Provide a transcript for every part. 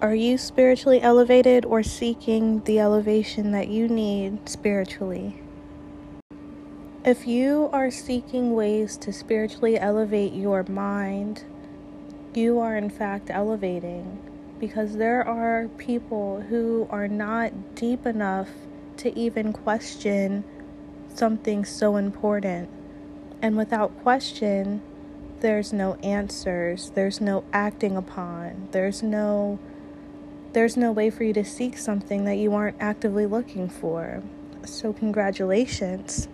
Are you spiritually elevated or seeking the elevation that you need spiritually? If you are seeking ways to spiritually elevate your mind, you are in fact elevating because there are people who are not deep enough to even question something so important. And without question, there's no answers, there's no acting upon, there's no there's no way for you to seek something that you aren't actively looking for. So congratulations.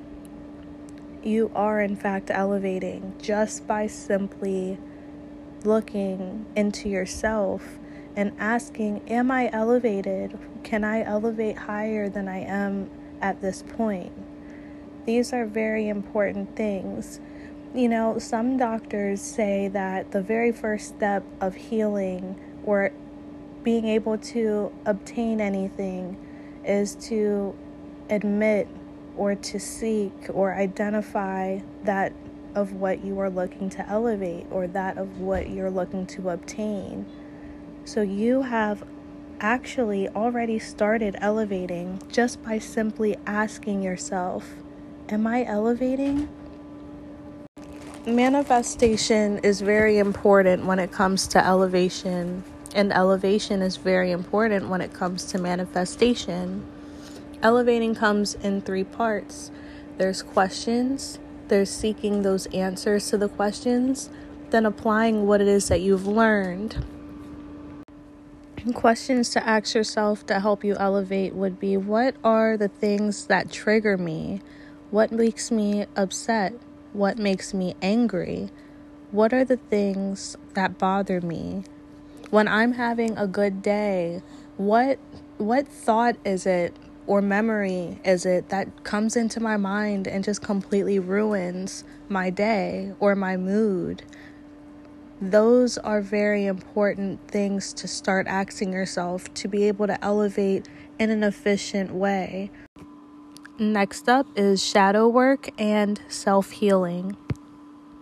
You are in fact elevating just by simply looking into yourself and asking, Am I elevated? Can I elevate higher than I am at this point? These are very important things. You know, some doctors say that the very first step of healing or being able to obtain anything is to admit or to seek or identify that of what you are looking to elevate or that of what you're looking to obtain. So you have actually already started elevating just by simply asking yourself, Am I elevating? Manifestation is very important when it comes to elevation, and elevation is very important when it comes to manifestation. Elevating comes in three parts there's questions, there's seeking those answers to the questions, then applying what it is that you've learned questions to ask yourself to help you elevate would be what are the things that trigger me? What makes me upset? What makes me angry? What are the things that bother me? When I'm having a good day, what what thought is it or memory is it that comes into my mind and just completely ruins my day or my mood? those are very important things to start asking yourself to be able to elevate in an efficient way. Next up is shadow work and self healing.